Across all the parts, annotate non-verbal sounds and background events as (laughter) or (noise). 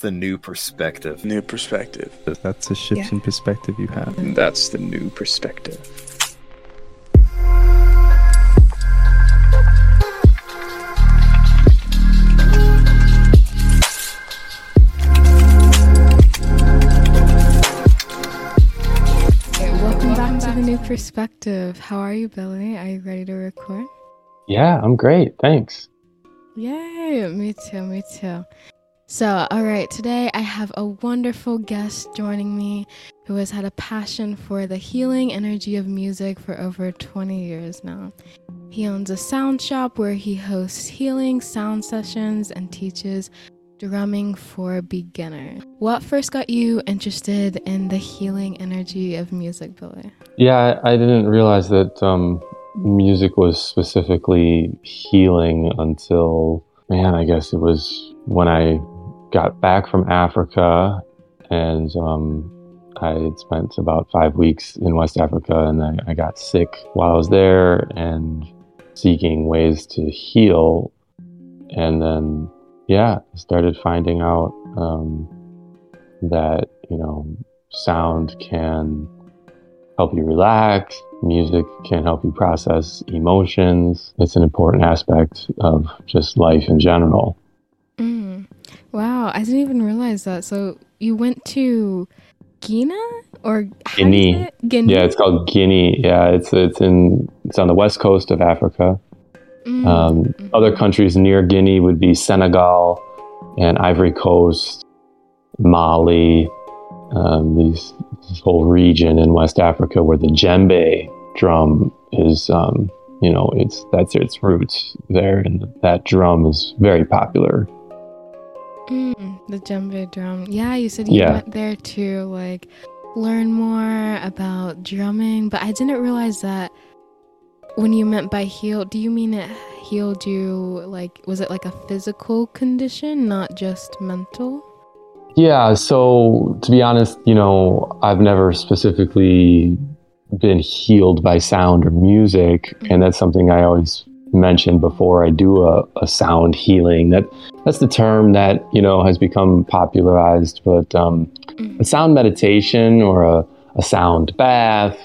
the new perspective. New perspective. That's a shift Yeah. in perspective you have. That's the new perspective. Welcome back to the new perspective. How are you, Billy? Are you ready to record? Yeah, I'm great. Thanks. Yay! Me too, me too. So, all right, today I have a wonderful guest joining me who has had a passion for the healing energy of music for over 20 years now. He owns a sound shop where he hosts healing sound sessions and teaches drumming for beginners. What first got you interested in the healing energy of music, Billy? Yeah, I, didn't realize that um, music was specifically healing until, man, I guess it was when I got back from Africa and um, I had spent about five weeks in West Africa and I, I got sick while I was there and seeking ways to heal. And then, yeah, started finding out um, that, you know, sound can help you relax. Music can help you process emotions. It's an important aspect of just life in general. Wow, I didn't even realize that. So you went to Guinea or how do you Guinea. it? Guinea. Yeah, it's called Guinea. Yeah, it's it's in it's on the west coast of Africa. Mm, Um, mhm. Other countries near Guinea would be Senegal and Ivory Coast, Mali. Um, these this whole region in West Africa where the djembe drum is, um, you know, it's that's its roots there, and that drum is very popular. Mm, the djembe drum. Yeah, you said you Yeah. went there to like learn more about drumming, but I didn't realize that when you meant by heal, do you mean it healed you like was it like a physical condition, not just mental? Yeah, so to be honest, you know, I've never specifically been healed by sound or music, and that's something I always mention before I do a, a sound healing. That that's the term that you know has become popularized, but um, a sound meditation or a, a sound bath,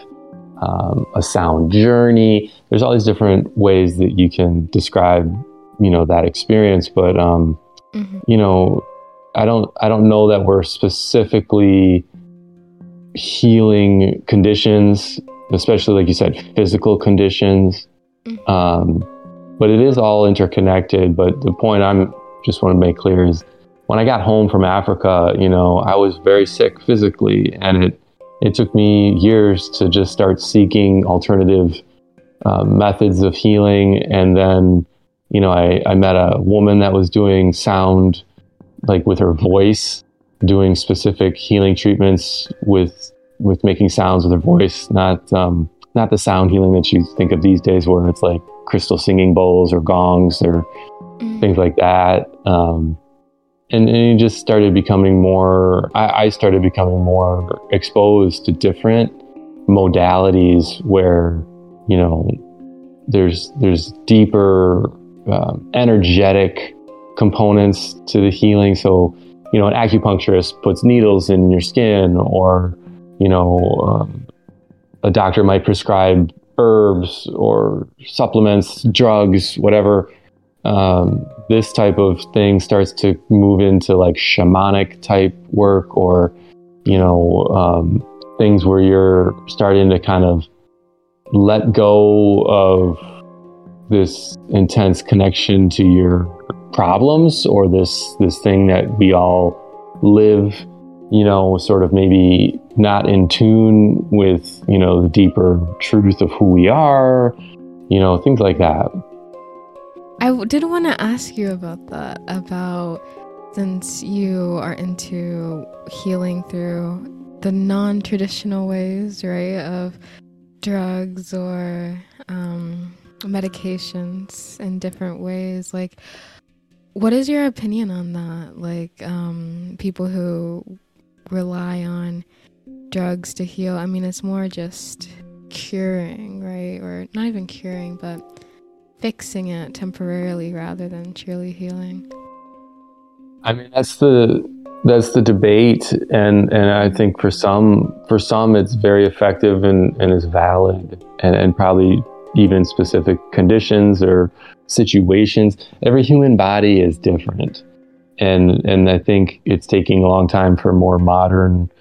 um, a sound journey. There's all these different ways that you can describe, you know, that experience, but um, Mhm. you know i don't i don't know that we're specifically healing conditions especially like you said physical conditions Mhm. um, but it is all interconnected. But the point i'm just want to make clear is when i got home from africa you know i was very sick physically and it it took me years to just start seeking alternative uh, methods of healing. And then you know I, I met a woman that was doing sound like with her voice doing specific healing treatments with with making sounds with her voice not um not the sound healing that you think of these days where it's like crystal singing bowls or gongs or Mm. things like that um and, and it just started becoming more I, I started becoming more exposed to different modalities where you know there's there's deeper um, energetic components to the healing so you know an acupuncturist puts needles in your skin or you know um, a doctor might prescribe herbs or supplements drugs whatever um, this type of thing starts to move into like shamanic type work or you know um, things where you're starting to kind of let go of this intense connection to your problems or this this thing that we all live you know sort of maybe not in tune with you know the deeper truth of who we are you know things like that I did want to ask you about that, about since you are into healing through the non traditional ways, right, of drugs or um, medications in different ways. Like, what is your opinion on that? Like, um, people who rely on drugs to heal. I mean, it's more just curing, right? Or not even curing, but fixing it temporarily rather than truly healing. I mean, that's the that's the debate, and and I think for some for some it's very effective and, and is valid, and, and probably even specific conditions or situations. Every human body is different, and and I think it's taking a long time for more modern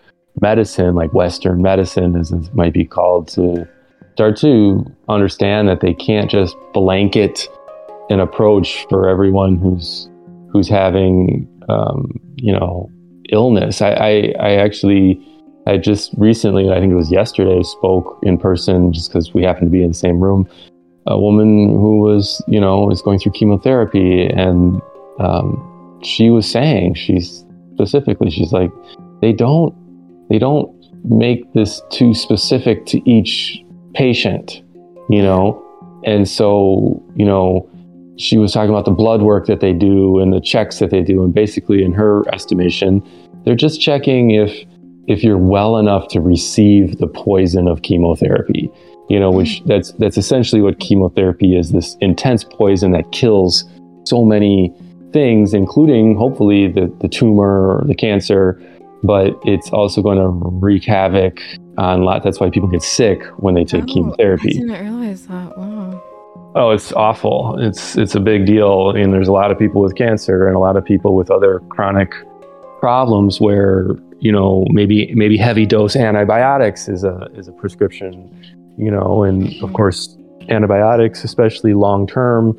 medicine, like Western medicine, as it might be called, to start to understand that they can't just blanket an approach for everyone who's who's having um, you know illness. I, I, I actually I just recently, I think it was yesterday, spoke in person just because we happened to be in the same room. A woman who was, you know, was going through chemotherapy, and um, she was saying, she's specifically, she's like, they don't, they don't make this too specific to each patient, you know, and so, you know, she was talking about the blood work that they do and the checks that they do, and basically, in her estimation, they're just checking if if you're well enough to receive the poison of chemotherapy. You know, which that's that's essentially what chemotherapy is this intense poison that kills so many things, including hopefully the, the tumor or the cancer, but it's also going to wreak havoc on a lot. That's why people get sick when they take oh, chemotherapy. I didn't realize that. Wow. Oh, it's awful. It's it's a big deal. and there's a lot of people with cancer and a lot of people with other chronic problems where you know maybe maybe heavy dose antibiotics is a is a prescription you know and of course antibiotics especially long term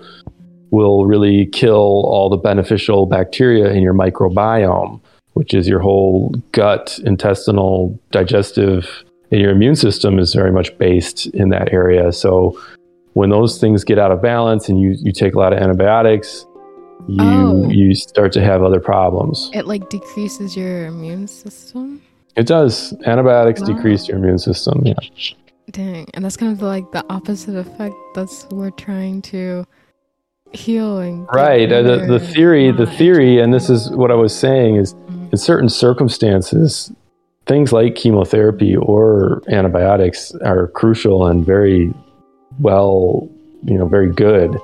will really kill all the beneficial bacteria in your microbiome which is your whole gut intestinal digestive and your immune system is very much based in that area so when those things get out of balance and you, you take a lot of antibiotics you oh. you start to have other problems. It like decreases your immune system. It does. Antibiotics wow. decrease your immune system. Yeah. Dang, and that's kind of like the opposite effect. That's we're trying to heal and right. Uh, the the theory, the theory, and this is what I was saying is mm-hmm. in certain circumstances, things like chemotherapy or antibiotics are crucial and very well, you know, very good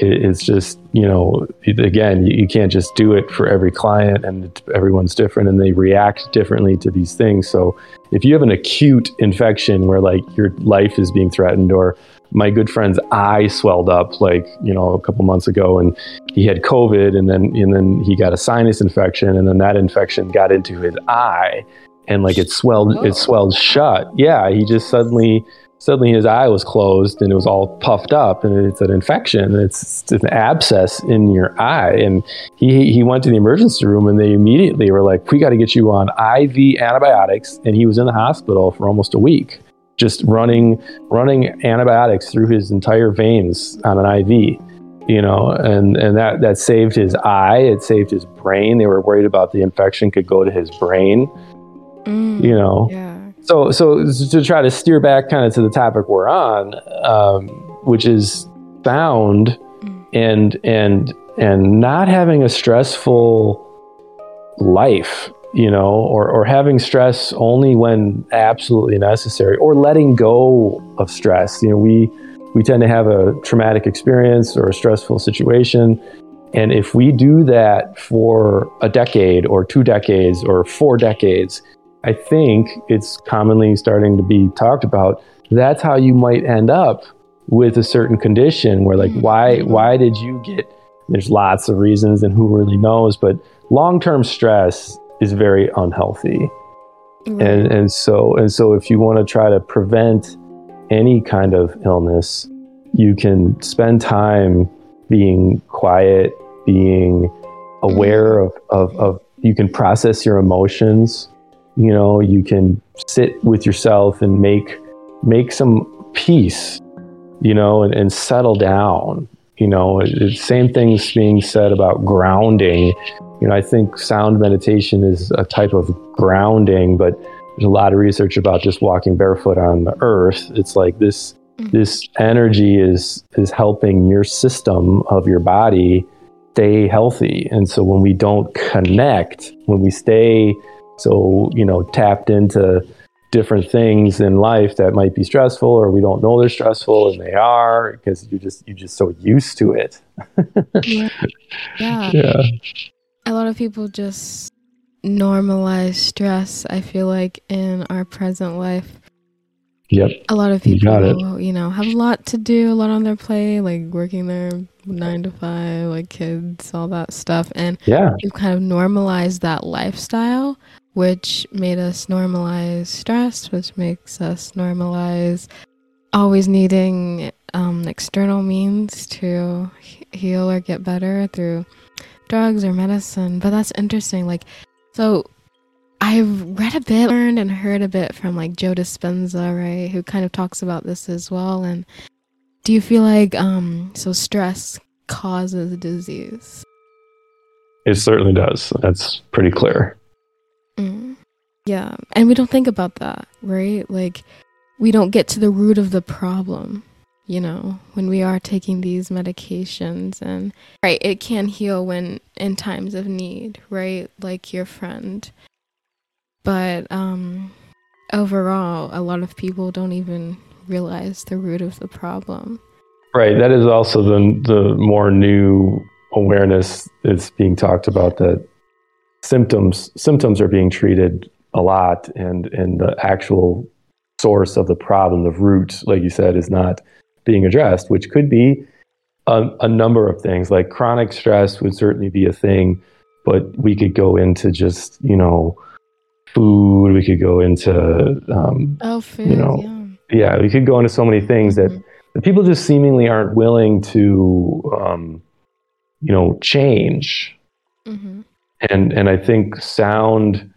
it's just you know again you can't just do it for every client and everyone's different and they react differently to these things so if you have an acute infection where like your life is being threatened or my good friend's eye swelled up like you know a couple months ago and he had covid and then and then he got a sinus infection and then that infection got into his eye and like it swelled it swelled shut. Yeah he just suddenly suddenly his eye was closed and it was all puffed up and it's an infection it's, it's, an abscess in your eye and he he went to the emergency room and they immediately were like we got to get you on IV antibiotics and he was in the hospital for almost a week just running running antibiotics through his entire veins on an IV you know and and that that saved his eye it saved his brain. They were worried about the infection could go to his brain mm, you know? yeah. So so to try to steer back kind of to the topic we're on um, which is bound mm. and and and not having a stressful life you know or or having stress only when absolutely necessary or letting go of stress you know we we tend to have a traumatic experience or a stressful situation and if we do that for a decade or two decades or four decades I think it's commonly starting to be talked about. That's how you might end up with a certain condition where like why mm-hmm. why did you get there's lots of reasons and who really knows but long-term stress is very unhealthy. Mm-hmm. and and so and so if you want to try to prevent any kind of illness you can spend time being quiet being aware of, of, of you can process your emotions. You know you can sit with yourself and make make some peace you know and, and settle down. You know the same things being said about grounding you know i think sound meditation is a type of grounding but there's a lot of research about just walking barefoot on the earth it's like this mm-hmm. this energy is is helping your system of your body stay healthy and so when we don't connect when we stay so, you know, tapped into different things in life that might be stressful or we don't know they're stressful and they are because you're just you're just so used to it. (laughs) yeah. yeah. yeah. A lot of people just normalize stress. I feel like in our present life, Yep. a lot of You people, you, know, have a lot to do, a lot on their plate, like working their nine to five, like kids, all that stuff, and Yeah. we've kind of normalized that lifestyle, which made us normalize stress, which makes us normalize always needing um, external means to heal or get better through drugs or medicine. But that's interesting. Like, so I've read a bit, learned and heard a bit from like Joe Dispenza, right, who kind of talks about this as well. And do you feel like um, so stress causes disease? It certainly does. That's pretty clear. Mm. Yeah. And we don't think about that, right? Like, we don't get to the root of the problem, you know, when we are taking these medications. And, right, it can heal when in times of need, right? Like your friend. But, um, overall, a lot of people don't even realize the root of the problem. Right. That is also the the more new awareness that's being talked about that symptoms symptoms are being treated a lot and and the actual source of the problem, the root, like you said, is not being addressed, which could be a, a number of things. Like chronic stress would certainly be a thing, but we could go into just, you know, food, we could go into um, Oh, food, You know, yeah. yeah, we could go into so many things that Mhm. the people just seemingly aren't willing to um, you know change Mhm. and and i think sound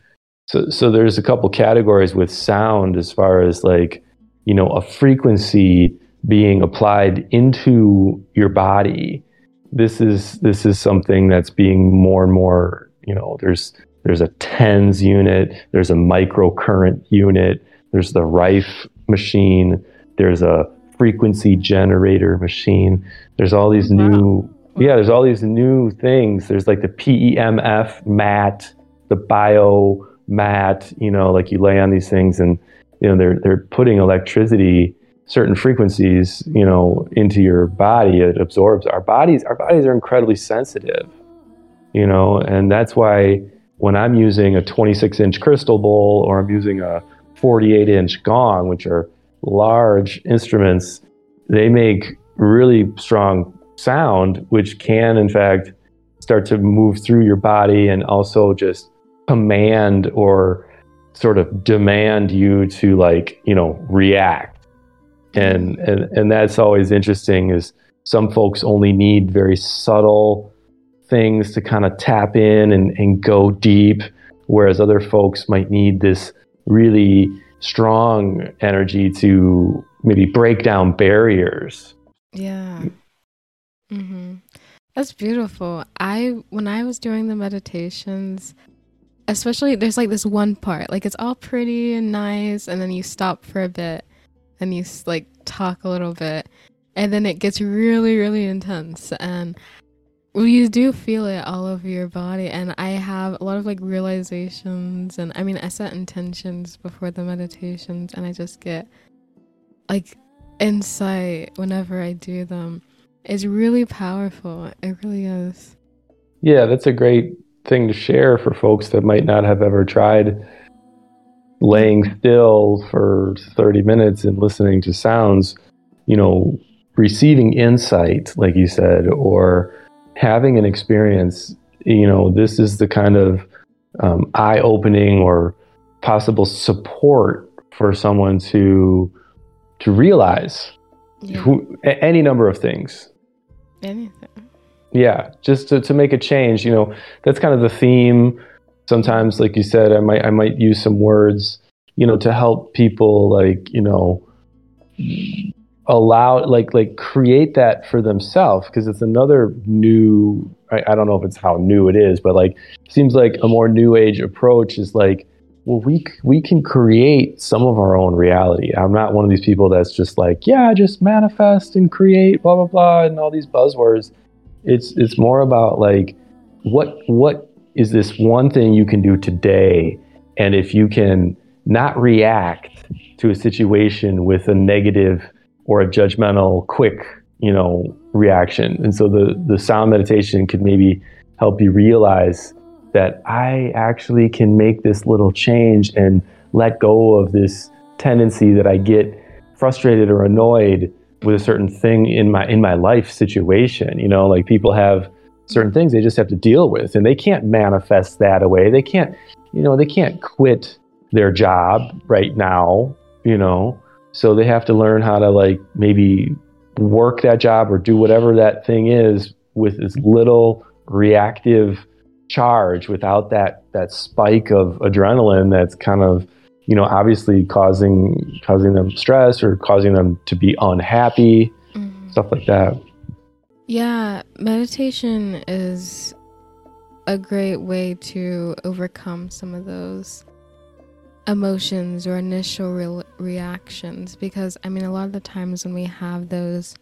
so so there's a couple categories with sound as far as like you know a frequency being applied into your body. This is this is something that's being more and more you know there's there's a tens unit there's a microcurrent unit there's the rife machine there's a frequency generator machine. There's all these Wow. new yeah there's all these new things. There's like the PEMF mat the bio mat you know like you lay on these things and you know they're they're putting electricity certain frequencies you know into your body it absorbs. Our bodies our bodies are incredibly sensitive you know and that's why when i'm using a 26 inch crystal bowl or i'm using a 48 inch gong which are large instruments they make really strong sound which can in fact start to move through your body and also just command or sort of demand you to like you know react and and and that's always interesting is some folks only need very subtle things to kind of tap in and, and go deep whereas other folks might need this really strong energy to maybe break down barriers Yeah. mm-hmm. That's beautiful. I when I was doing the meditations, especially there's like this one part, like it's all pretty and nice and then you stop for a bit and you like talk a little bit and then it gets really really intense and you do feel it all over your body and I have a lot of like realizations and I mean I set intentions before the meditations and I just get like insight whenever I do them it's really powerful. It really is. Yeah, that's a great thing to share for folks that might not have ever tried laying still for 30 minutes and listening to sounds, you know, receiving insight, like you said, or having an experience. You know, this is the kind of um, eye opening or possible support for someone to to realize Yeah. who, a- any number of things Anything. yeah just to, to make a change you know that's kind of the theme sometimes like you said i might i might use some words you know to help people like you know allow like like create that for themselves because it's another new I, I don't know if it's how new it is but like seems like a more new age approach is like well we we can create some of our own reality. I'm not one of these people that's just like yeah just manifest and create blah blah blah and all these buzzwords. It's it's more about like what what is this one thing you can do today and if you can not react to a situation with a negative or a judgmental quick you know reaction and so the the sound meditation could maybe help you realize that I actually can make this little change and let go of this tendency that I get frustrated or annoyed with a certain thing in my in my life situation. You know, like people have certain things they just have to deal with and they can't manifest that away. They can't, you know, they can't quit their job right now, you know. So they have to learn how to like maybe work that job or do whatever that thing is with as little reactive charge without that that spike of adrenaline that's kind of you know obviously causing causing them stress or causing them to be unhappy mm-hmm. stuff like that yeah meditation is a great way to overcome some of those emotions or initial re- reactions because i mean a lot of the times when we have those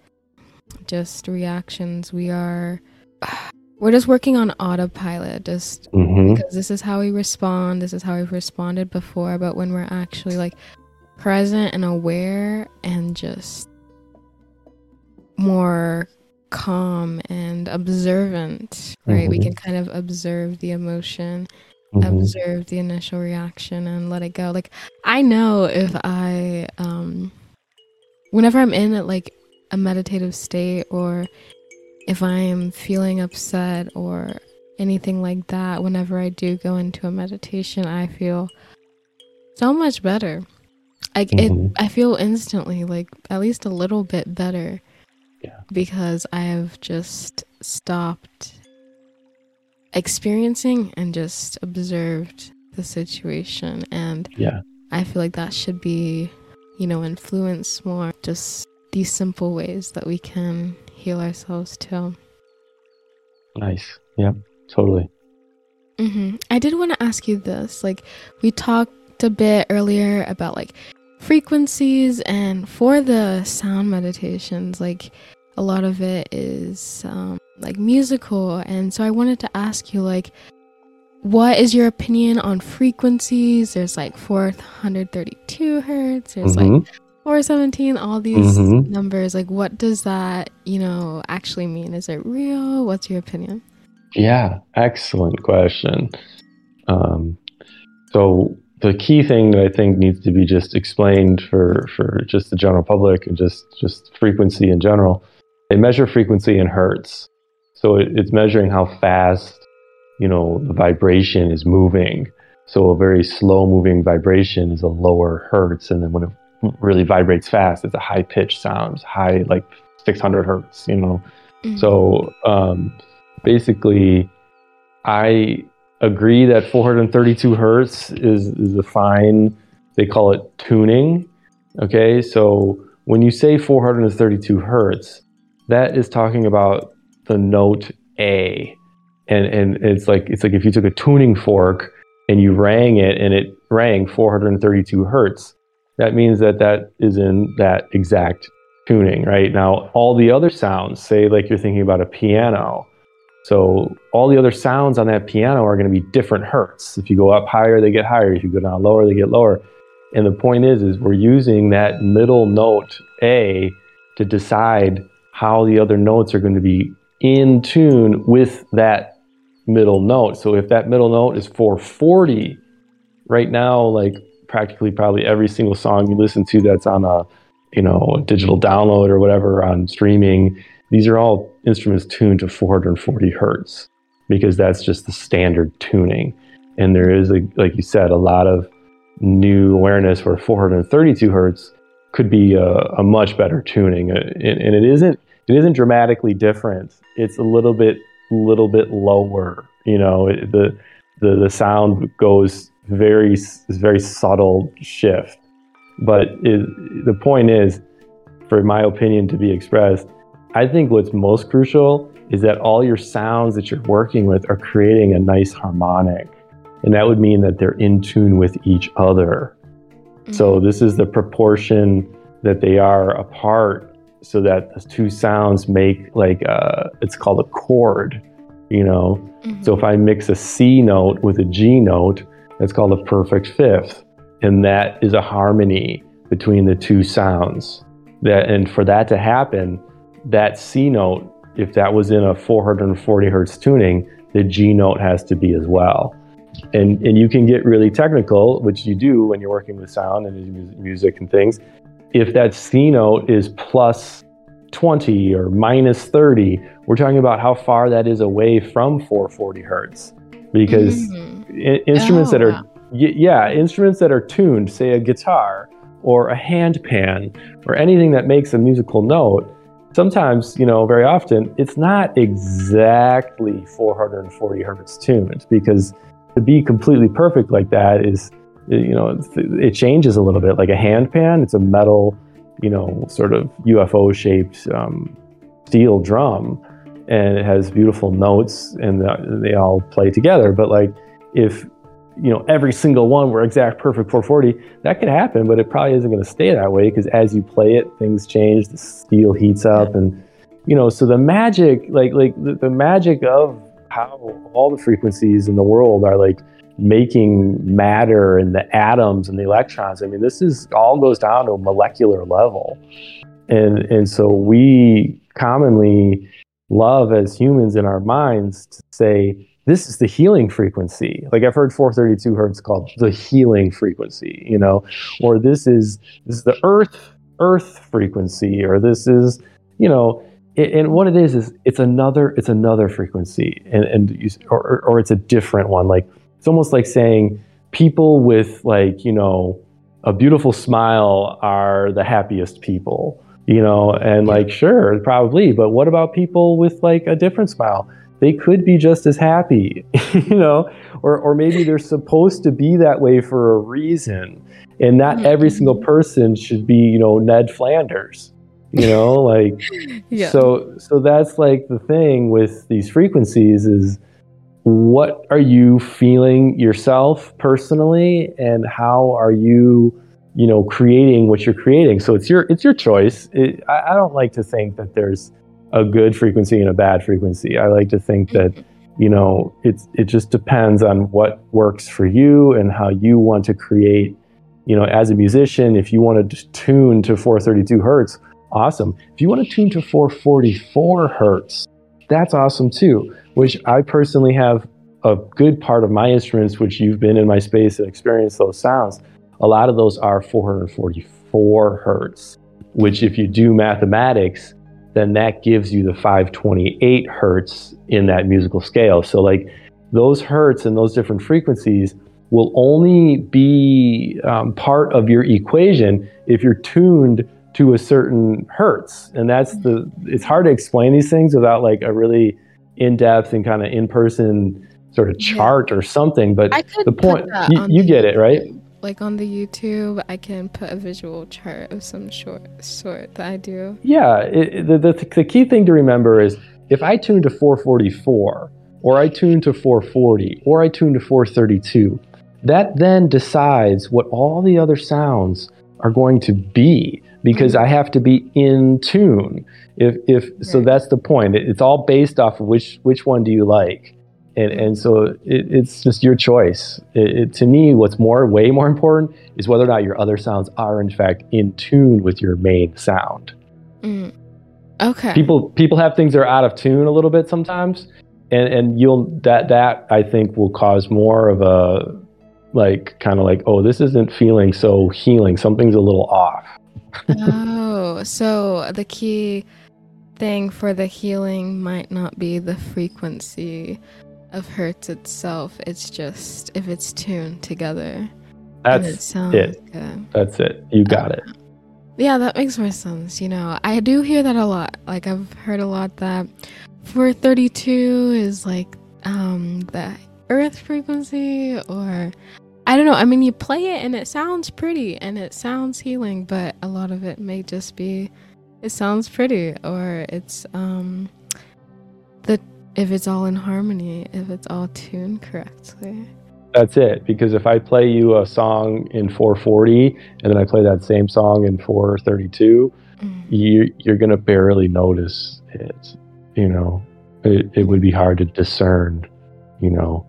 just reactions we are (sighs) we're just working on autopilot just mm-hmm. because this is how we respond this is how we've responded before but when we're actually like present and aware and just more calm and observant right mm-hmm. we can kind of observe the emotion mm-hmm. observe the initial reaction and let it go like i know if i um whenever i'm in like a meditative state or if I'm feeling upset or anything like that, whenever I do go into a meditation, I feel so much better. Like mm-hmm. it, I feel instantly like at least a little bit better. Yeah. Because I have just stopped experiencing and just observed the situation and yeah. I feel like that should be, you know, influence more just these simple ways that we can heal ourselves too. Nice. Yeah, totally. Mm-hmm. I did want to ask you this. Like, we talked a bit earlier about like frequencies, and for the sound meditations, like a lot of it is um, like musical. And so I wanted to ask you, like, what is your opinion on frequencies? There's like 432 hertz, there's mm-hmm. like 417 all these mm-hmm. numbers like what does that you know actually mean is it real what's your opinion yeah excellent question um, so the key thing that i think needs to be just explained for for just the general public and just just frequency in general they measure frequency in hertz so it, it's measuring how fast you know the vibration is moving so a very slow moving vibration is a lower hertz and then when it really vibrates fast. It's a high pitched sound, high like 600 hertz, you know. Mm-hmm. So um, basically, I agree that 432 hertz is is a fine. They call it tuning. Okay, so when you say 432 hertz, that is talking about the note A, and and it's like it's like if you took a tuning fork and you rang it and it rang 432 hertz that means that that is in that exact tuning, right? Now, all the other sounds, say like you're thinking about a piano. So all the other sounds on that piano are going to be different hertz. If you go up higher, they get higher. If you go down lower, they get lower. And the point is, is we're using that middle note A to decide how the other notes are going to be in tune with that middle note. So if that middle note is 440, right now, like practically probably every single song you listen to that's on a you know digital download or whatever on streaming these are all instruments tuned to 440 hertz because that's just the standard tuning. And there is a, like you said a lot of new awareness where 432 hertz could be a, a much better tuning. Uh, and, and it isn't it isn't dramatically different. It's a little bit little bit lower you know it, the the the sound goes very very subtle shift. But it, the point is, for my opinion to be expressed, I think what's most crucial is that all your sounds that you're working with are creating a nice harmonic. And that would mean that they're in tune with each other. Mm-hmm. So this is the proportion that they are apart so that the two sounds make like a, it's called a chord, you know. Mm-hmm. So if I mix a C note with a G note, it's called a perfect fifth. And that is a harmony between the two sounds. That and for that to happen, that C note, if that was in a 440 hertz tuning, the G note has to be as well. And, and you can get really technical, which you do when you're working with sound and music and things. If that C note is plus 20 or minus 30, we're talking about how far that is away from 440 hertz. Because mm-hmm. I- instruments oh, that are, wow. y- yeah, instruments that are tuned, say a guitar or a handpan or anything that makes a musical note, sometimes, you know, very often, it's not exactly 440 hertz tuned because to be completely perfect like that is, you know, it changes a little bit. Like a handpan, it's a metal, you know, sort of UFO shaped um, steel drum and it has beautiful notes and they all play together. But like if you know every single one were exact perfect 440 that could happen but it probably isn't going to stay that way because as you play it things change the steel heats up and you know so the magic like like the, the magic of how all the frequencies in the world are like making matter and the atoms and the electrons i mean this is all goes down to a molecular level. And and so we commonly love as humans in our minds to say this is the healing frequency. Like I've heard 432 hertz called the healing frequency, you know, or this is this is the earth earth frequency, or this is, you know, it, and what it is is it's another it's another frequency, and and you, or or it's a different one. Like it's almost like saying people with like you know a beautiful smile are the happiest people, you know, and like sure probably, but what about people with like a different smile? They could be just as happy, (laughs) you know, or, or maybe they're supposed to be that way for a reason. And not mm-hmm. every single person should be, you know, Ned Flanders, you know, (laughs) like, yeah. so, so that's like the thing with these frequencies is what are you feeling yourself personally and how are you, you know, creating what you're creating. So it's your, it's your choice. It, I, I don't like to think that there's, a good frequency and a bad frequency. I like to think that mm-hmm. you know it's it just depends on what works for you and how you want to create. You know, as a musician, if you want to tune to 432 hertz, awesome. If you want to tune to 444 hertz, that's awesome too. Which I personally have a good part of my instruments, which you've been in my space and experienced those sounds. A lot of those are 444 hertz, which if you do mathematics, then that gives you the 528 hertz in that musical scale. So, like those hertz and those different frequencies will only be um, part of your equation if you're tuned to a certain hertz. And that's the, it's hard to explain these things without like a really in depth and kind of in person sort of chart yeah. or something. But the point, you, you get it, right? Like on the YouTube, I can put a visual chart of some short sort that I do. Yeah, it, the, the, the key thing to remember is if I tune to 444, or I tune to 440, or I tune to 432, that then decides what all the other sounds are going to be because I have to be in tune. If if so, that's the point. It, it's all based off of which which one do you like and and so it, it's just your choice. It, it, to me, what's more, way more important, is whether or not your other sounds are in fact in tune with your main sound. Mm. Okay. People people have things that are out of tune a little bit sometimes, and and you'll that that I think will cause more of a like kind of like oh this isn't feeling so healing. Something's a little off. oh, (laughs) so the key thing for the healing might not be the frequency of Hertz itself. It's just if it's tuned together. That's it. it. Good. That's it. You got it. Yeah, that makes more sense. You know, I do hear that a lot. Like I've heard a lot that 432 is like um the earth frequency or I don't know. I mean, you play it and it sounds pretty and it sounds healing, but a lot of it may just be it sounds pretty or it's um the if it's all in harmony, if it's all tuned correctly. That's it. Because if I play you a song in 440 and then I play that same song in 432, mm. you, you're going to barely notice it. You know, it, it would be hard to discern, you know,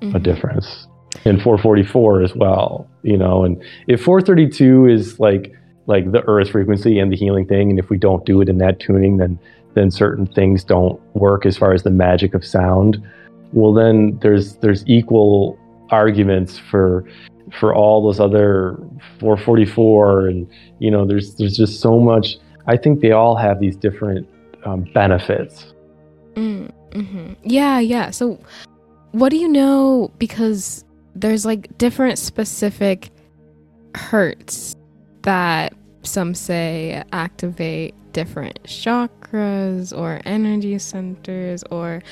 mm-hmm. a difference. In 444 as well, you know, and if 432 is like like the earth frequency and the healing thing, and if we don't do it in that tuning, then then certain things don't work as far as the magic of sound. well then there's there's equal arguments for for all those other 444 and you know there's there's just so much. I think they all have these different um, benefits. Mm, hmm yeah yeah. So what do you know? Because there's like different specific hertz that some say activate different chakras or energy centers or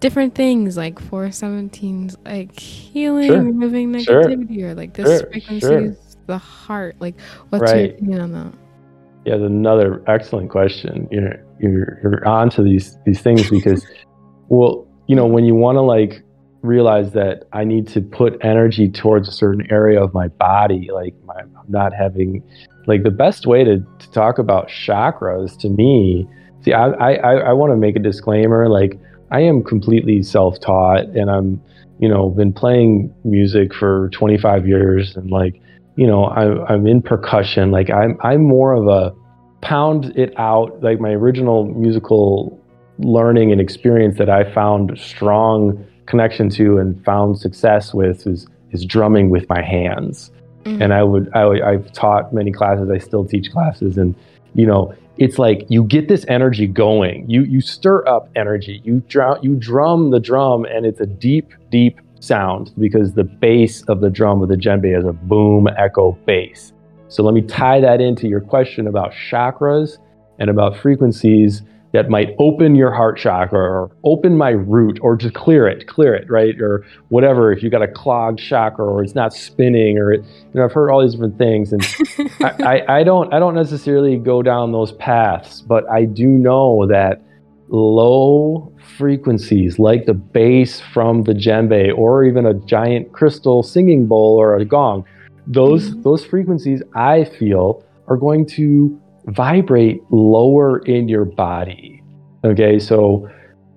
different things like 417's like healing, Sure. removing Sure. negativity, or like this Sure. frequency Sure. is the heart. Like, what's your Right. opinion on that? Yeah, that's another excellent question. You're you're you're on to these these things because, (laughs) well, you know, when you want to like realize that I need to put energy towards a certain area of my body, like my, I'm not having, like the best way to to talk about chakras to me. See, I I I, want to make a disclaimer. Like I am completely self taught, and I'm you know been playing music for 25 years, and like you know I, i'm in percussion like i'm i'm more of a pound it out like my original musical learning and experience that i found strong connection to and found success with is is drumming with my hands Mm. and i would I, i've taught many classes. I still teach classes. And you know it's like you get this energy going. You you stir up energy. You drum you drum the drum and it's a deep deep sound because the bass of the drum of the djembe is a boom echo bass. So let me tie that into your question about chakras and about frequencies that might open your heart chakra or open my root or just clear it clear it right or whatever if you got a clogged chakra or it's not spinning or it, you know i've heard all these different things and (laughs) I, I, I don't I don't necessarily go down those paths, but I do know that low frequencies like the bass from the djembe or even a giant crystal singing bowl or a gong, those Mhm. those frequencies I feel are going to vibrate lower in your body. Okay, so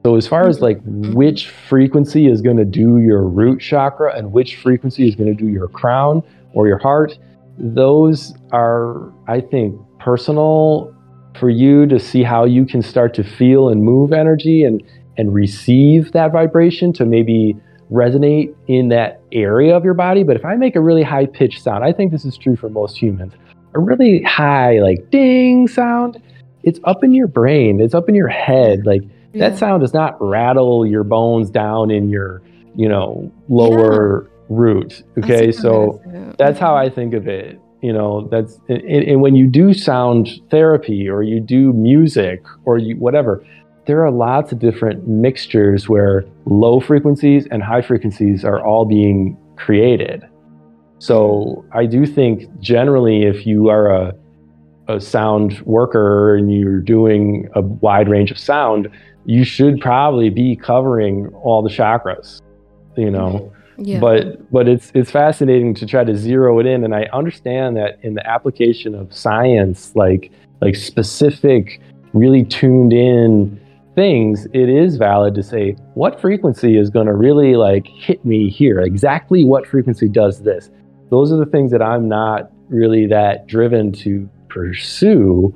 so as far as like mm-hmm. which frequency is going to do your root chakra and which frequency is going to do your crown or your heart, those are i think personal for you to see how you can start to feel and move energy and and receive that vibration to maybe resonate in that area of your body but if i make a really high pitched sound i think this is true for most humans a really high like ding sound. It's up in your brain. It's up in your head. Like Yeah. that sound does not rattle your bones down in your you know lower root okay? so that's how I think of it. You know, that's and, and when you do sound therapy or you do music or you whatever, there are lots of different mixtures where low frequencies and high frequencies are all being created. So I do think generally, if you are a a sound worker and you're doing a wide range of sound, you should probably be covering all the chakras. You know Yeah. but but it's it's fascinating to try to zero it in and i understand that in the application of science like like specific really tuned in things it is valid to say what frequency is going to really like hit me here exactly what frequency does this those are the things that i'm not really that driven to pursue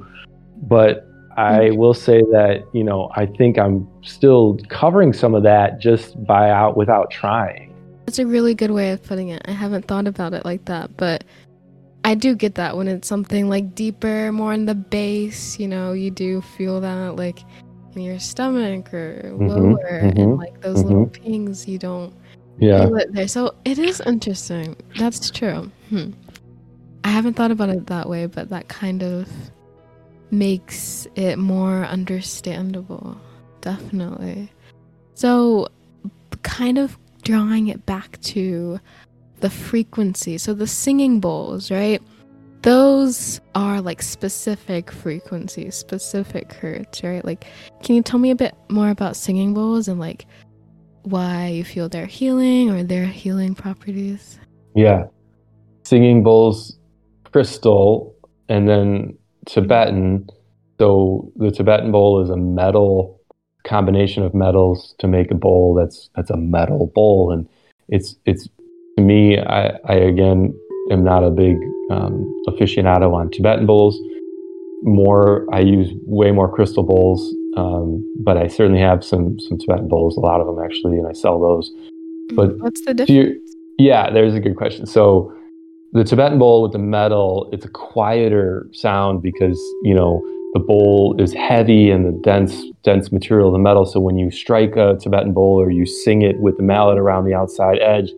but I will say that you know I think I'm still covering some of that just by out without trying. That's a really good way of putting it. I haven't thought about it like that, but I do get that when it's something like deeper, more in the bass, you know, you do feel that like in your stomach or Mhm, lower and mhm, like those little pings you don't Yeah. there. So it is interesting. That's true. Hmm. I haven't thought about it that way, but that kind of makes it more understandable. Definitely. So, kind of drawing it back to the frequency. So, the singing bowls, right? Those are like specific frequencies, specific hertz, right? Like, can you tell me a bit more about singing bowls and like why you feel they're healing or their healing properties? Yeah. Singing bowls, crystal, and then Tibetan. So the Tibetan bowl is a metal combination of metals to make a bowl that's that's a metal bowl, and it's it's to me. I, I again am not a big um, aficionado on Tibetan bowls. More, I use way more crystal bowls Um, but I certainly have some some Tibetan bowls, a lot of them actually, and I sell those. Mm, But what's the difference? yeah, there's a good question. So the Tibetan bowl with the metal, it's a quieter sound because you know the bowl is heavy and the dense dense material of the metal. So when you strike a Tibetan bowl or you sing it with the mallet around the outside edge,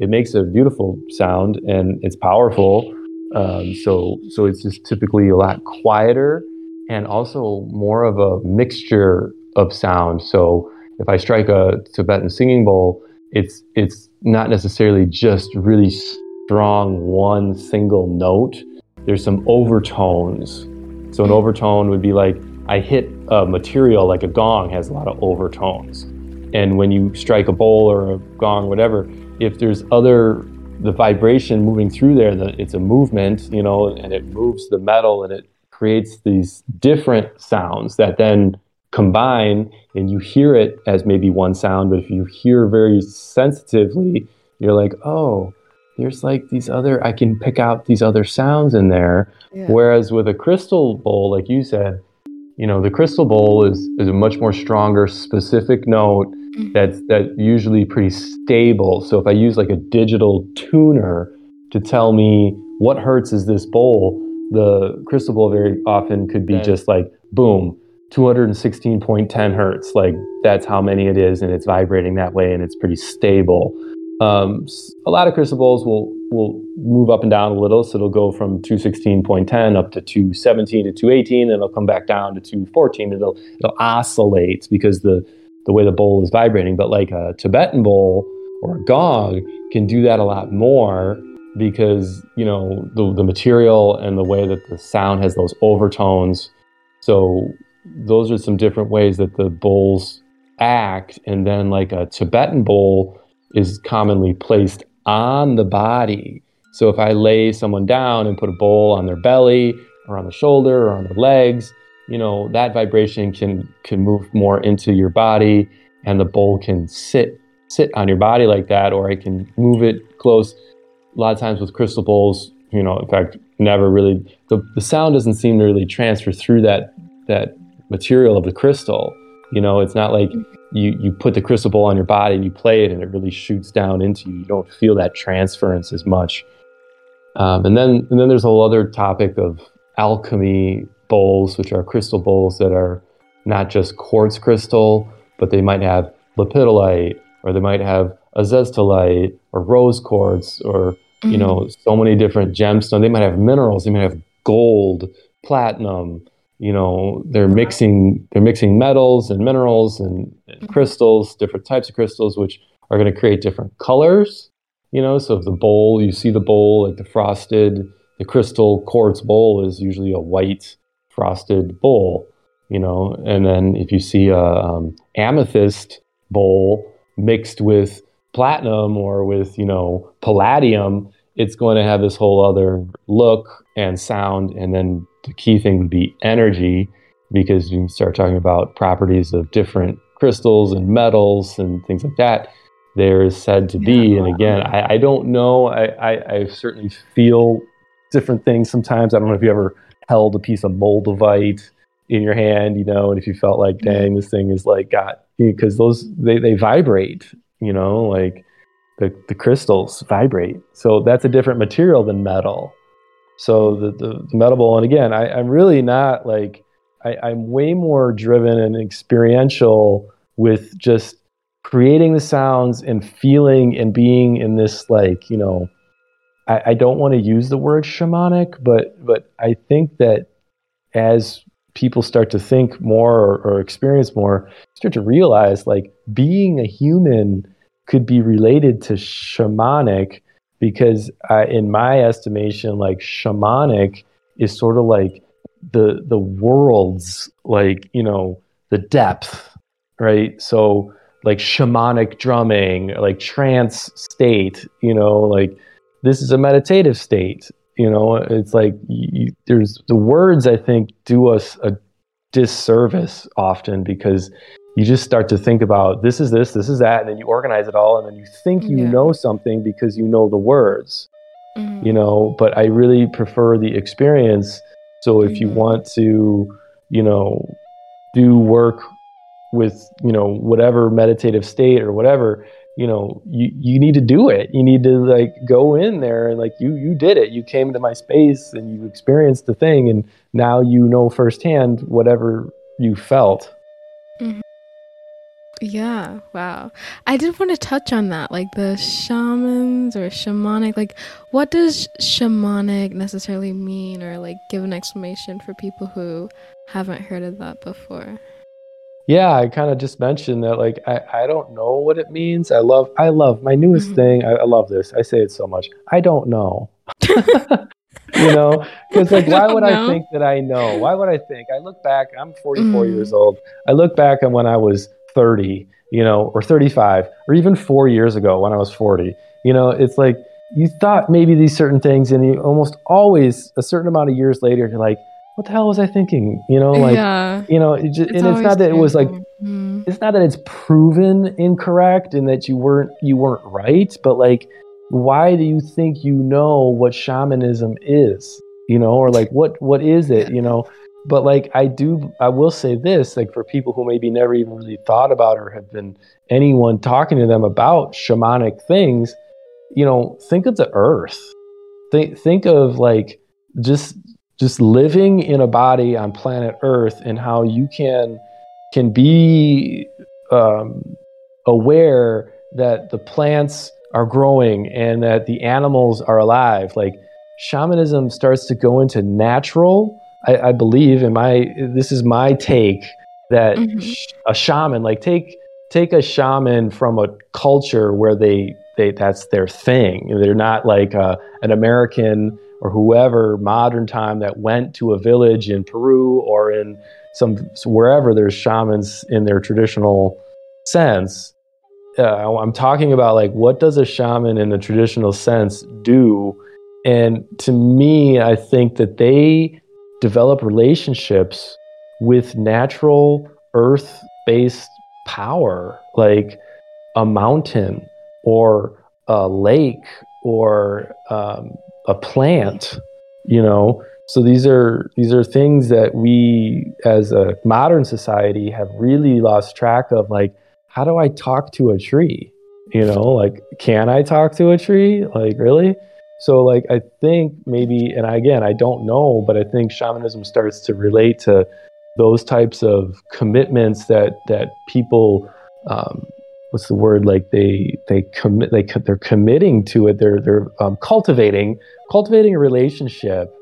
it makes a beautiful sound and it's powerful. Um, so so it's just typically a lot quieter and also more of a mixture of sound. So if I strike a Tibetan singing bowl, it's it's not necessarily just really strong one single note. There's some overtones. So an overtone would be like I hit a material like a gong has a lot of overtones. And when you strike a bowl or a gong, whatever, if there's other the vibration moving through there, the, it's a movement, you know, and it moves the metal and it creates these different sounds that then combine and you hear it as maybe one sound, but if you hear very sensitively, you're like, oh, there's like these other, I can pick out these other sounds in there. Yeah. Whereas with a crystal bowl, like you said, you know, the crystal bowl is, is a much more stronger, specific note Mhm. that's that usually pretty stable. So if I use like a digital tuner to tell me what hertz is this bowl, the crystal bowl very often could be Yeah. just like boom, 216.10 hertz. Like that's how many it is, and it's vibrating that way, and it's pretty stable. Um, a lot of crystal bowls will will move up and down a little, so it'll go from 216.10 up to 217 to 218, and it'll come back down to 214. It'll it'll oscillate because the the way the bowl is vibrating. But like a Tibetan bowl or a gong can do that a lot more because you know the the material and the way that the sound has those overtones. So those are some different ways that the bowls act. And then like a Tibetan bowl is commonly placed on the body. So if I lay someone down and put a bowl on their belly or on the shoulder or on their legs, you know, that vibration can can move more into your body and the bowl can sit sit on your body like that or I can move it close. A lot of times with crystal bowls, you know, in fact, never really the, the sound doesn't seem to really transfer through that that material of the crystal. You know, it's not like you, you put the crystal bowl on your body and you play it and it really shoots down into you. You don't feel that transference as much. Um, and then and then there's a whole other topic of alchemy bowls, which are crystal bowls that are not just quartz crystal, but they might have lepidolite or they might have azeztulite or rose quartz or you Mhm. know so many different gemstones. They might have minerals. They might have gold, platinum. You know, they're mixing they're mixing metals and minerals and, and Mhm. crystals, different types of crystals, which are going to create different colors. You know, so if the bowl you see the bowl like the frosted, the crystal quartz bowl is usually a white frosted bowl. You know, and then if you see a um, amethyst bowl mixed with platinum or with you know palladium it's going to have this whole other look and sound and then the key thing would be energy because you start talking about properties of different crystals and metals and things like that there is said to be and again i, I don't know I, I, I certainly feel different things sometimes. I don't know if you ever held a piece of moldavite in your hand you know and if you felt like dang this thing is like got because those they, they vibrate you know like the, the crystals vibrate. So that's a different material than metal. So the, the, the metal bowl and again I, i'm really not like I, i'm way more driven and experiential with just creating the sounds and feeling and being in this like you know i, I don't want to use the word shamanic but but i think that as people start to think more or, or experience more start to realize like being a human could be related to shamanic because uh, in my estimation like shamanic is sort of like the the world's like you know the depth right? So like shamanic drumming like trance state you know like this is a meditative state you know? It's like you, there's the words i think do us a disservice often because you just start to think about this is this this is that and then you organize it all and then you think you Yeah. know something because you know the words Mhm. you know but i really prefer the experience so if you Mhm. want to you know do work with you know whatever meditative state or whatever you know you, you need to do it. You need to like go in there and like you you did it. You came to my space and you experienced the thing and now you know firsthand whatever you felt. Mm-hmm. yeah wow. I did want to touch on that like the shamans or shamanic like what does shamanic necessarily mean or like give an explanation for people who haven't heard of that before yeah i kind of just mentioned that like I, I don't know what it means. I love i love my newest mm-hmm. thing I, I, love this. I say it so much. I don't know. (laughs) You know? Because like (laughs) why would know. i think that i know? Why would i think? I look back i'm 44 mm. years old. I look back on when i was 30 you know or 35 or even four years ago when i was 40 you know it's like you thought maybe these certain things and you almost always a certain amount of years later you're like what the hell was I thinking? You know, like, yeah. you know, it just, it's and it's not that it was like, mm. it's not that it's proven incorrect and that you weren't, you weren't right, but like, why do you think you know what shamanism is? You know, or like, what, what is it? You know, but like, I do, I will say this, like, for people who maybe never even really thought about or have been anyone talking to them about shamanic things, you know, think of the earth. Think, think of like just just living in a body on planet Earth and how you can can be um, aware that the plants are growing and that the animals are alive. Like shamanism starts to go into natural. I, I believe, and my this is my take that mm-hmm. a shaman, like take take a shaman from a culture where they they that's their thing. They're not like a, an American or whoever modern time that went to a village in Peru or in some wherever there's shamans in their traditional sense. Uh, I'm talking about like what does a shaman in the traditional sense do? And to me, I think that they develop relationships with natural earth based power, like a mountain or a lake or um, a plant, you know. So these are these are things that we as a modern society have really lost track of like how do I talk to a tree? You know, like can I talk to a tree? Like really? So like I think maybe and again I don't know, but I think shamanism starts to relate to those types of commitments that that people um, what's the word like they they commit they they're committing to it they're they're um, cultivating cultivating a relationship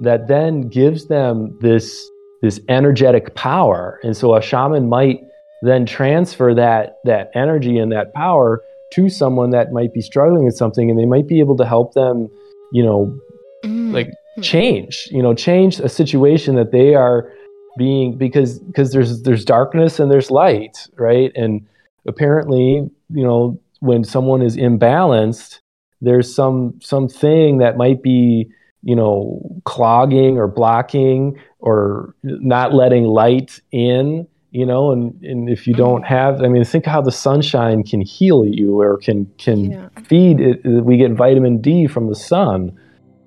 that then gives them this this energetic power. And so a shaman might then transfer that that energy and that power to someone that might be struggling with something and they might be able to help them you know mm. like change you know change a situation that they are being because because there's there's darkness and there's light right? And apparently, you know, when someone is imbalanced, there's some something that might be, you know, clogging or blocking or not letting light in, you know, and, and if you don't mm-hmm. have I mean think how the sunshine can heal you or can can yeah. feed it we get vitamin D from the sun.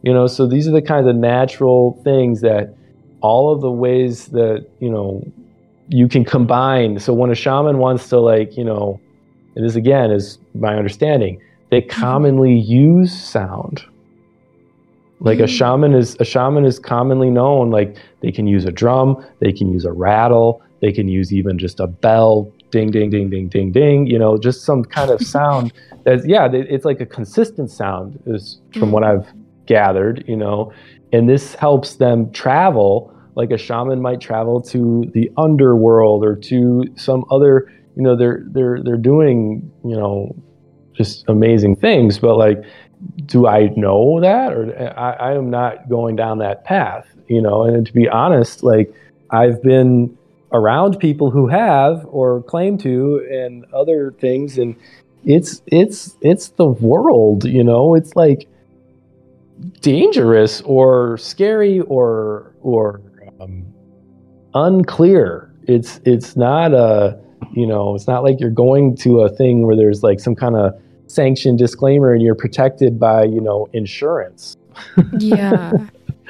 You know, so these are the kinds of natural things that all of the ways that, you know, you can combine. So when a shaman wants to like, you know, and this again is my understanding, they mm-hmm. commonly use sound. Like a mm. shaman is a shaman is commonly known like they can use a drum, they can use a rattle, they can use even just a bell, ding ding ding ding ding ding, you know, just some kind of (laughs) sound that's yeah, it's like a consistent sound is from what mm. I've gathered, you know. And this helps them travel like a shaman might travel to the underworld or to some other you know they're they're they're doing you know just amazing things. But like do i know that? Or I, I am not going down that path you know? And to be honest like i've been around people who have or claim to and other things and it's it's it's the world you know? It's like dangerous or scary or or um, unclear. It's it's not a you know it's not like you're going to a thing where there's like some kind of sanction disclaimer and you're protected by you know insurance. yeah.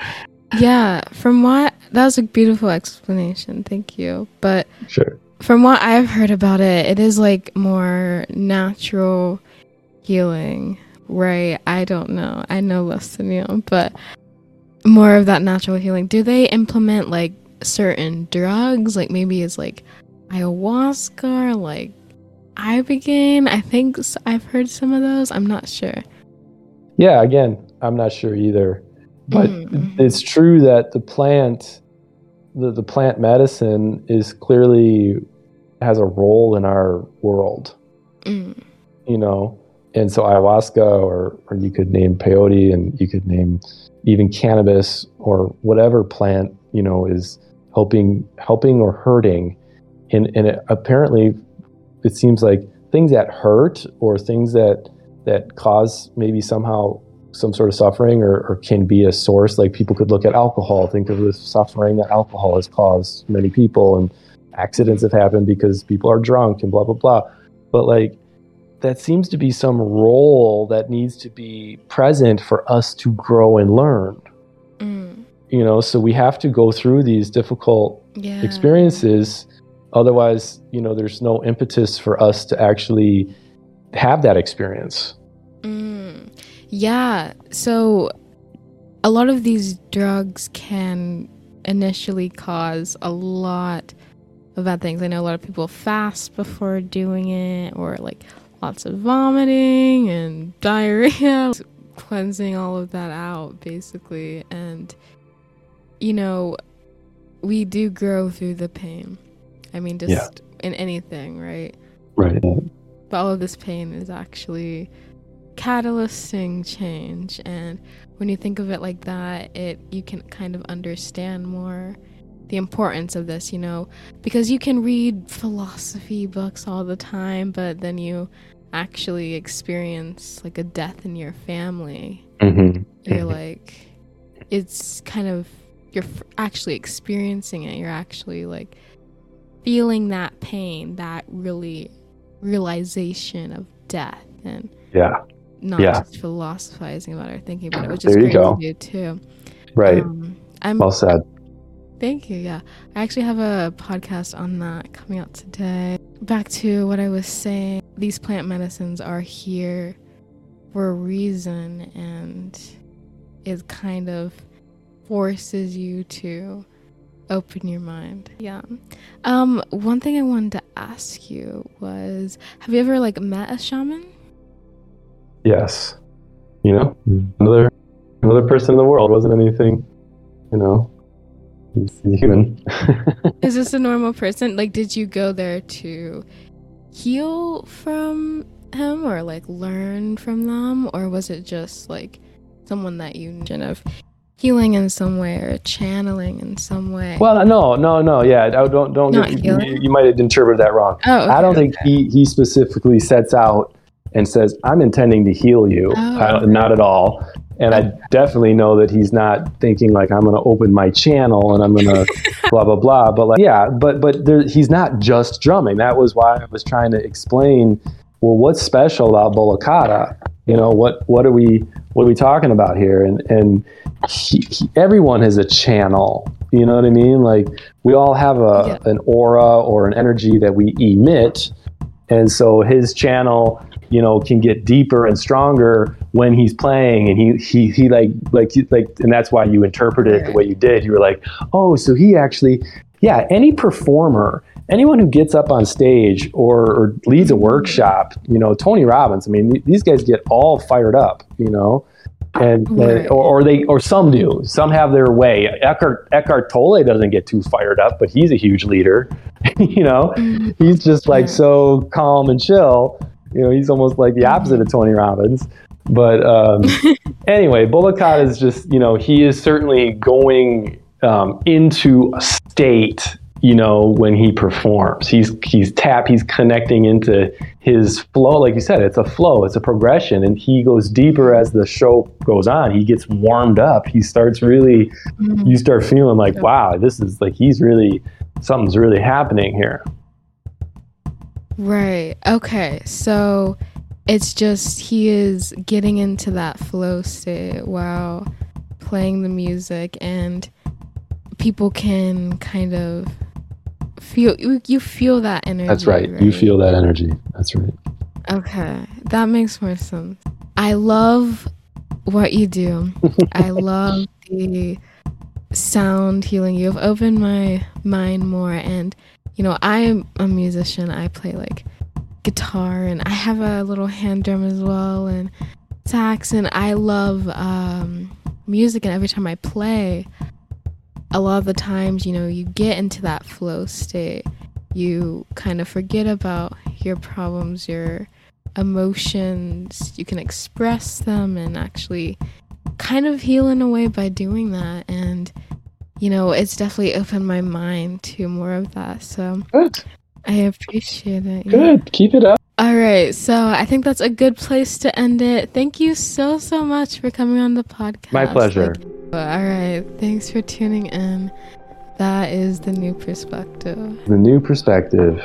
(laughs) yeah, from what that was a beautiful explanation. Thank you. But sure. From what I've heard about it, it is like more natural healing, right? I don't know. I know less than you, but more of that natural healing. Do they implement like certain drugs? Like maybe it's like ayahuasca or like ibogaine. I think I've heard some of those. I'm not sure. Yeah, again, I'm not sure either. But mm-hmm. it's true that the plant the, the plant medicine is clearly has a role in our world. Mm. You know, and so ayahuasca, or or you could name peyote, and you could name even cannabis or whatever plant you know is helping helping or hurting. And and it, apparently, it seems like things that hurt or things that that cause maybe somehow some sort of suffering or, or, can be a source. Like people could look at alcohol, think of the suffering that alcohol has caused many people, and accidents have happened because people are drunk and blah blah blah but like that seems to be some role that needs to be present for us to grow and learn mm. you know so we have to go through these difficult yeah. experiences otherwise you know there's no impetus for us to actually have that experience mm. yeah so a lot of these drugs can initially cause a lot of bad things. I know a lot of people fast before doing it, or like lots of vomiting and (laughs) diarrhea, cleansing all of that out basically. And, you know, we do grow through the pain. I mean, just yeah. in anything, right? Right. But all of this pain is actually catalyzing change. And when you think of it like that, it you can kind of understand more the importance of this, you know, because you can read philosophy books all the time, but then you actually experience like a death in your family. Mm-hmm. You're mm-hmm. like, it's kind of, you're actually experiencing it. You're actually like feeling that pain, that really realization of death. And yeah, not yeah. just philosophizing about it or thinking about it, which is great go. to do too. Right. Um, I'm, well said. Thank you. Yeah. I actually have a podcast on that coming out today. Back to what I was saying these plant medicines are here for a reason and it kind of forces you to open your mind. Yeah. Um one thing I wanted to ask you was have you ever like met a shaman? Yes. You know, another another person in the world wasn't anything, you know, he's (laughs) human. Is this a normal person? Like, did you go there to heal from him or like learn from them? Or was it just like someone that you kind of healing in some way or channeling in some way? Well, no, no, no. Yeah, don't don't. Get, you, you, might have interpreted that wrong. Oh, okay, I don't think he he specifically sets out and says, "I'm intending to heal you." Oh, okay. Not at all. And I definitely know that he's not thinking like I'm going to open my channel and I'm going (laughs) to blah blah blah. But like, yeah, but but there, he's not just drumming. That was why I was trying to explain. Well, what's special about Bolokada? You know, what what are we what are we talking about here? And and he, he, everyone has a channel. You know what I mean? Like we all have a yeah. an aura or an energy that we emit. And so his channel you know can get deeper and stronger when he's playing. And he he he like like like and that's why you interpreted it the way you did. You were like oh so he actually yeah any performer anyone who gets up on stage or, or leads a workshop you know tony robbins i mean th- these guys get all fired up you know and, right. or, or, they or some do some have their way eckhart eckhart tolle doesn't get too fired up but he's a huge leader (laughs) you know mm-hmm. he's just like so calm and chill you know, he's almost like the opposite of Tony Robbins. But um, (laughs) anyway, Bolokada is just, you know, he is certainly going um, into a state, you know, when he performs. He's he's tap, he's connecting into his flow. Like you said, it's a flow, it's a progression, and he goes deeper as the show goes on. He gets warmed up. He starts really, mm-hmm. you start feeling like, wow, this is like he's really something's really happening here. Right. Okay. So it's just he is getting into that flow state while playing the music and people can kind of feel you, you feel that energy. That's right. right. You feel that energy. That's right. Okay, that makes more sense. I love what you do. (laughs) I love the sound healing. You've opened my mind more, and you know, I'm a musician. I play like guitar, and I have a little hand drum as well, and sax, and I love um, music. And every time I play, a lot of the times, you know, you get into that flow state. You kind of forget about your problems, your emotions. You can express them and actually kind of heal in a way by doing that. And, you know, it's definitely opened my mind to more of that. So Good. I appreciate it. yeah. Good. Keep it up. All right. So I think that's a good place to end it. Thank you so, so much for coming on the podcast. My pleasure. Like, all right. Thanks for tuning in. That is the new perspective. The new perspective.